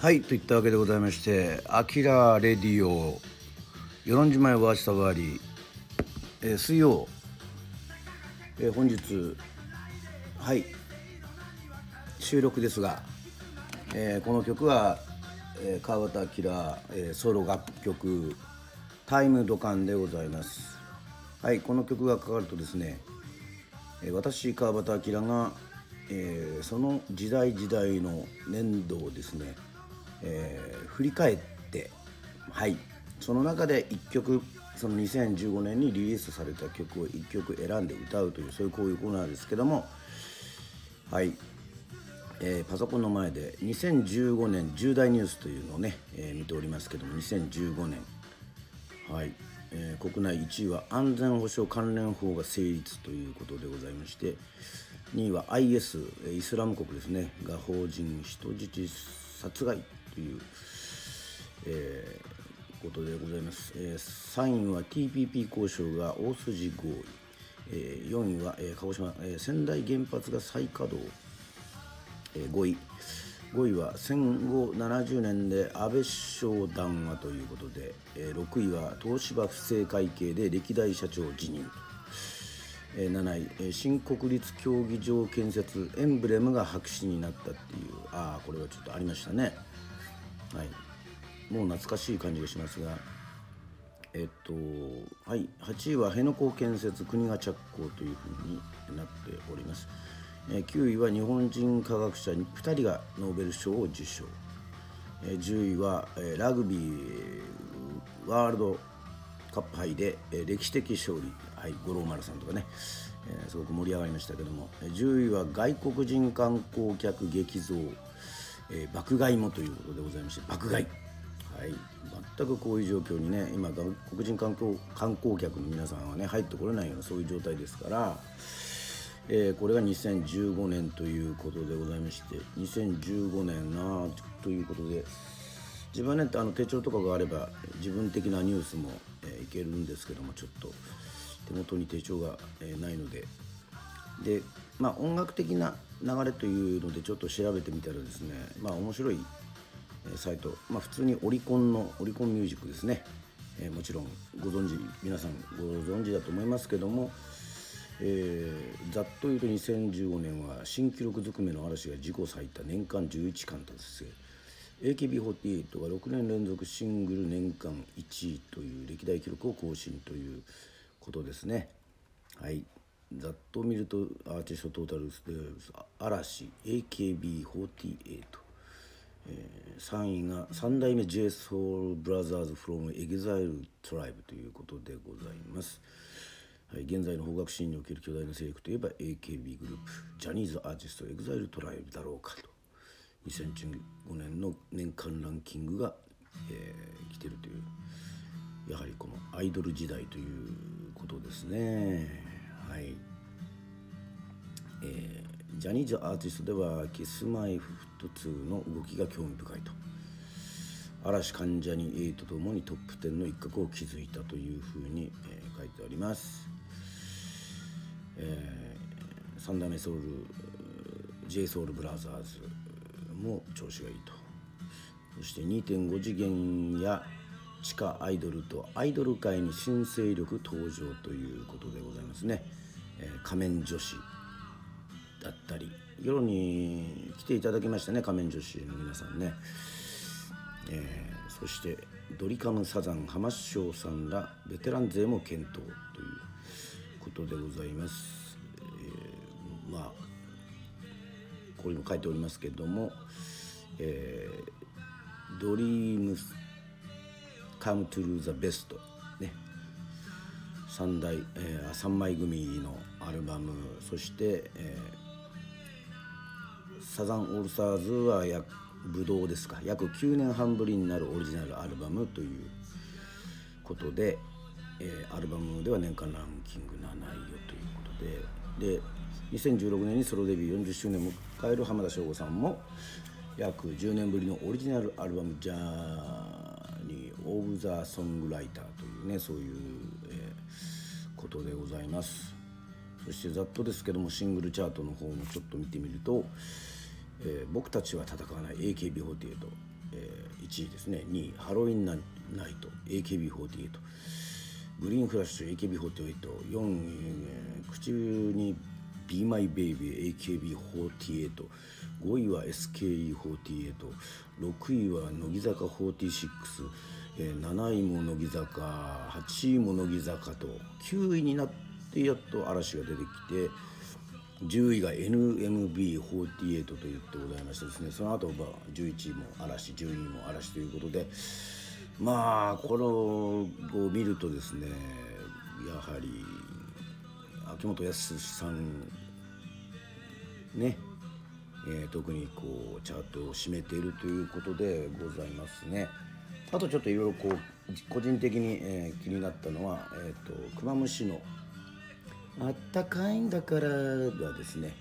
はいといったわけでございまして「アキラレディオ」与論島へワーシタワーリー、えー、水曜、えー、本日はい収録ですが、えー、この曲は、えー、川端明、えー、ソロ楽曲「タイムドカン」でございます。はいこの曲がかかるとですね、えー、私川端明が、えー、その時代時代の年度をですねえー、振り返ってはい。その中で1曲その2015年にリリースされた曲を1曲選んで歌うというそういうこういうコーナーですけどもはい、えー、パソコンの前で2015年重大ニュースというのをね、えー、見ておりますけども2015年。はい、えー、国内1位は安全保障関連法が成立ということでございまして2位は IS イスラム国ですね。が法人人質殺害。という、えー、ことでございます、えー、3位は TPP 交渉が大筋合意、えー、4位は、えー、鹿児島、えー、仙台原発が再稼働、えー、5位。5位は戦後70年で安倍首相談話ということで、えー、6位は東芝不正会計で歴代社長辞任。えー、7位。新国立競技場建設エンブレムが白紙になったっていう。ああこれはちょっとありましたね。はい、もう懐かしい感じがしますが。えっとはい。8位は辺野古建設国が着工というふうになっております、え9位は日本人科学者2人がノーベル賞を受賞、え10位は、えラグビーワールドカップ杯で、え歴史的勝利、はい、五郎丸さんとかね、えー、すごく盛り上がりましたけども、え10位は外国人観光客激増。えー、爆買いもということでございまして爆買い、はい、全くこういう状況にね今外国人観光観光客の皆さんはね入ってこれないようなそういう状態ですから、えー、これが2015年ということでございまして2015年なということで自分はねあの手帳とかがあれば自分的なニュースも、えー、いけるんですけどもちょっと手元に手帳が、えー、ないのででまあ音楽的な流れというのでちょっと調べてみたらですねまあ面白いサイト、まあ、普通にオリコンのオリコンミュージックですね、えー、もちろんご存知皆さんご存知だと思いますけども、えー、ざっと言うと2015年は新記録ずくめの嵐が自己最多年間11冠達成 AKB48 が6年連続シングル年間1位という歴代記録を更新ということですね。はい。ざっと見るとアーティストトータルで嵐 AKB48、えー、3位が3代目 JSOULBROTHERS from EXILE TRIBE ということでございます、はい、現在の邦楽シーンにおける巨大な勢力といえば AKB グループジャニーズアーティスト EXILE TRIBE だろうかと。2015年の年間ランキングが、えー、来てるというやはりこのアイドル時代ということですね。はい、えー、ジャニーズアーティストではキスマイフット2の動きが興味深いと。嵐関ジャニ∞ともにトップ10の一角を築いたというふうに、えー、書いてあります、えー、3代目ソウル j ソウルブラザーズも調子がいいと。そして2.5次元や地下アイドルとアイドル界に新勢力登場ということでございますね。えー、仮面女子だったり夜に来ていただきましたね仮面女子の皆さんね、えー、そしてドリカムサザン浜師匠さんらベテラン勢も検討ということでございます、えー、まあここにも書いておりますけども、えー、ドリームス Come to the Best ね。3代、えー、3枚組のアルバム。そして、えー、サザンオールスターズはやブドウですか。約9年半ぶりになるオリジナルアルバムということで、えー、アルバムでは年間ランキング7位よということで。で2016年にソロデビュー40周年を迎える浜田省吾さんも約10年ぶりのオリジナルアルバム「ジャーニー・オブ・ザー・ソングライター」というねそういう、えー、ことでございます。そしてざっとですけどもシングルチャートの方もちょっと見てみると「えー、僕たちは戦わない AKB48」えー、1位ですね。2位ハロウィンナイト AKB48 グリーンフラッシュ AKB484 位、えー、口に Be My Baby AKB48 5位は SKE48 6位は乃木坂46、えー、7位も乃木坂8位も乃木坂と9位になってやっと嵐が出てきて10位が NMB48 と言ってございましてですねその後まあ11位も嵐12位も嵐ということでまあこれを見るとですねやはり秋元康さんね、えー、特にこうチャートを占めているということでございますね。あとちょっといろいろこう個人的に、えー、気になったのは、えーと、クマムシの「あったかいんだから」がですね、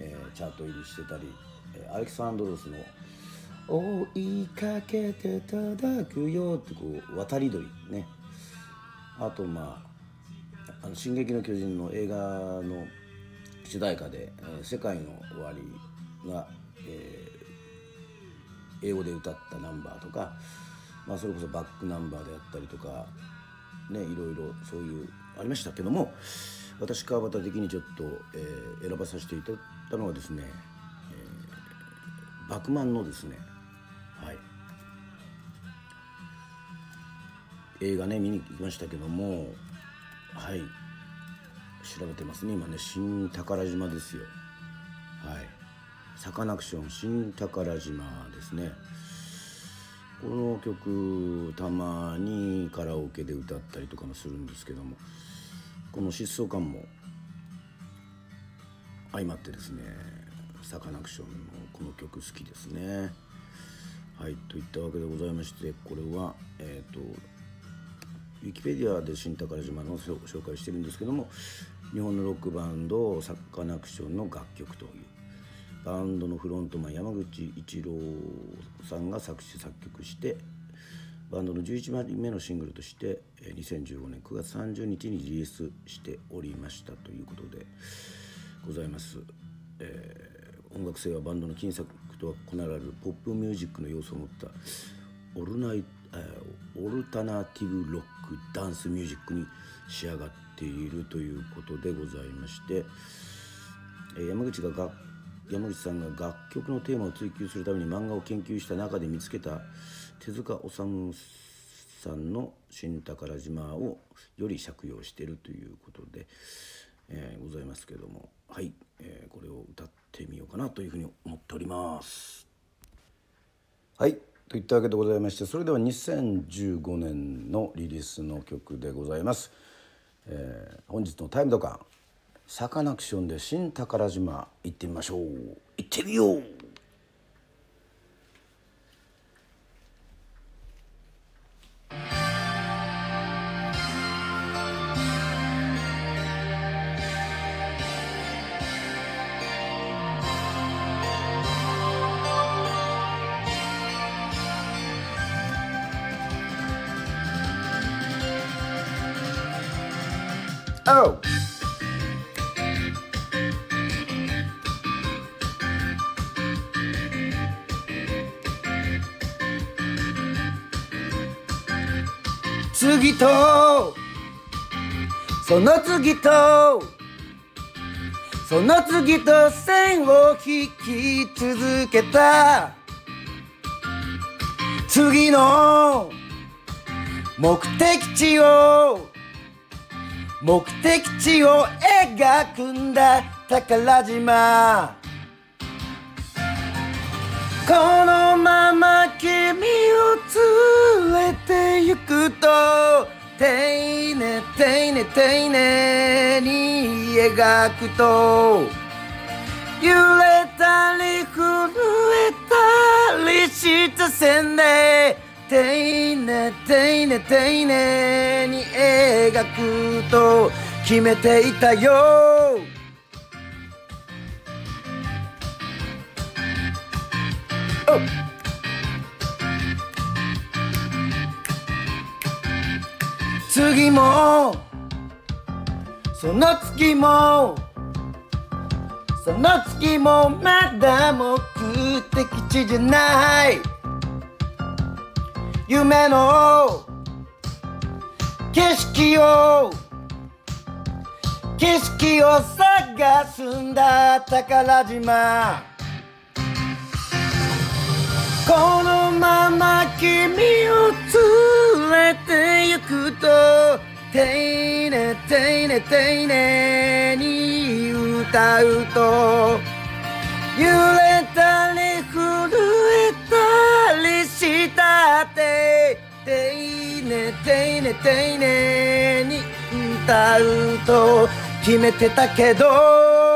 えー、チャート入りしてたり、えー、アレキサンドロスの「追いかけて叩くよ」ってこう渡り鳥ね。あとまあ「あの進撃の巨人」の映画の主題歌で「えー、世界の終わりが」えー、英語で歌ったナンバーとか、まあ、それこそバックナンバーであったりとかねいろいろそういうありましたけども私川端的にちょっと、えー、選ばさせていただいたのはですね、えー、バクマンのですねはい。映画ね見に行きましたけどもはい。調べてますね。今ね新宝島ですよ。はい。サカナクション新宝島ですね。この曲たまにカラオケで歌ったりとかもするんですけどもこの疾走感も相まってですねサカナクションのこの曲好きですね。はいといったわけでございましてこれはえっ、ー、とウィキペディアで新宝島の紹介してるんですけども日本のロックバンドサカナクションの楽曲というバンドのフロントマン山口一郎さんが作詞作曲してバンドの11枚目のシングルとして2015年9月30日にリリースしておりましたということでございます、えー、音楽性はバンドの金作とは異ならるポップミュージックの要素を持ったオルナイ、オルタナティブロックダンスミュージックに仕上がっているということでございまして、山口がが山口さんが楽曲のテーマを追求するために漫画を研究した中で見つけた手塚治虫さんの「新宝島」をより借用しているということで、えー、ございますけどもはい、えー、これを歌ってみようかなというふうに思っております。はいといったわけでございましてそれでは2015年のリリースの曲でございます。えー、本日のタイムドカンサカナクションで新宝島行ってみましょう。行ってみよう。次とその次とその次と線を引き続けた。次の目的地を目的地を描くんだ。宝島。このまま君を連れて行くと丁寧丁寧丁寧に描くと揺れたり震えたりした線で丁寧丁寧丁寧に描くと決めていたよ。次もその月もその月もまだ目的地じゃない。夢の景色を景色を探すんだ宝島。まま君を連れて行くと丁寧丁寧丁寧に歌うと揺れたり震えたりしたって丁寧丁寧丁寧に歌うと決めてたけど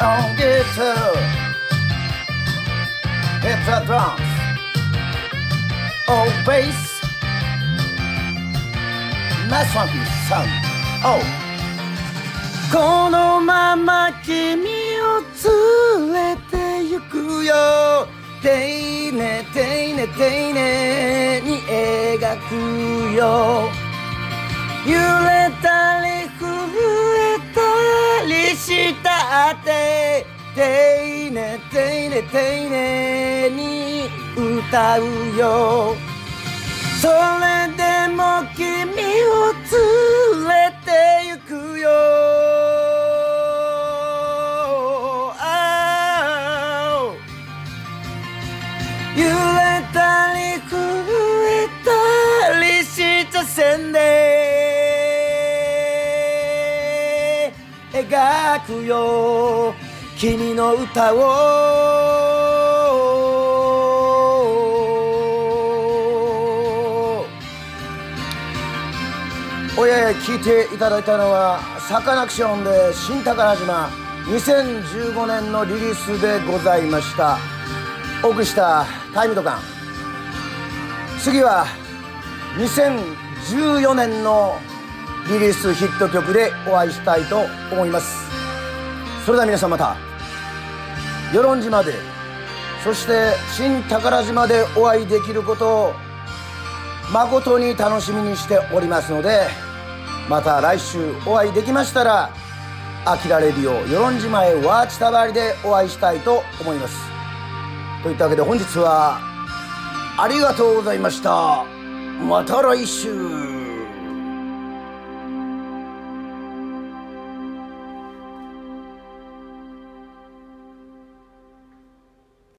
On guitar. Hit the drums. Oh, bass. Nice funky sound. Oh. このまま君を連れて行くよ丁寧丁寧丁寧に描くよ揺れたりしたって。丁寧丁寧丁寧に歌うよ。それでも君を連れて行くよ。ああ揺れたり震えたりした線でくよ。君の歌を。おやや聞いていただいたのはサカナクションで新宝島2015年のリリースでございました。お送りした。タイムドカン。次は2014年のリリースヒット曲でお会いしたいと思います。それでは皆さんまた与論島でそして新宝島でお会いできることを誠に楽しみにしておりますのでまた来週お会いできましたら「あきらレディオ与論島へワーチタバリ」でお会いしたいと思います。といったわけで本日はありがとうございました。また来週。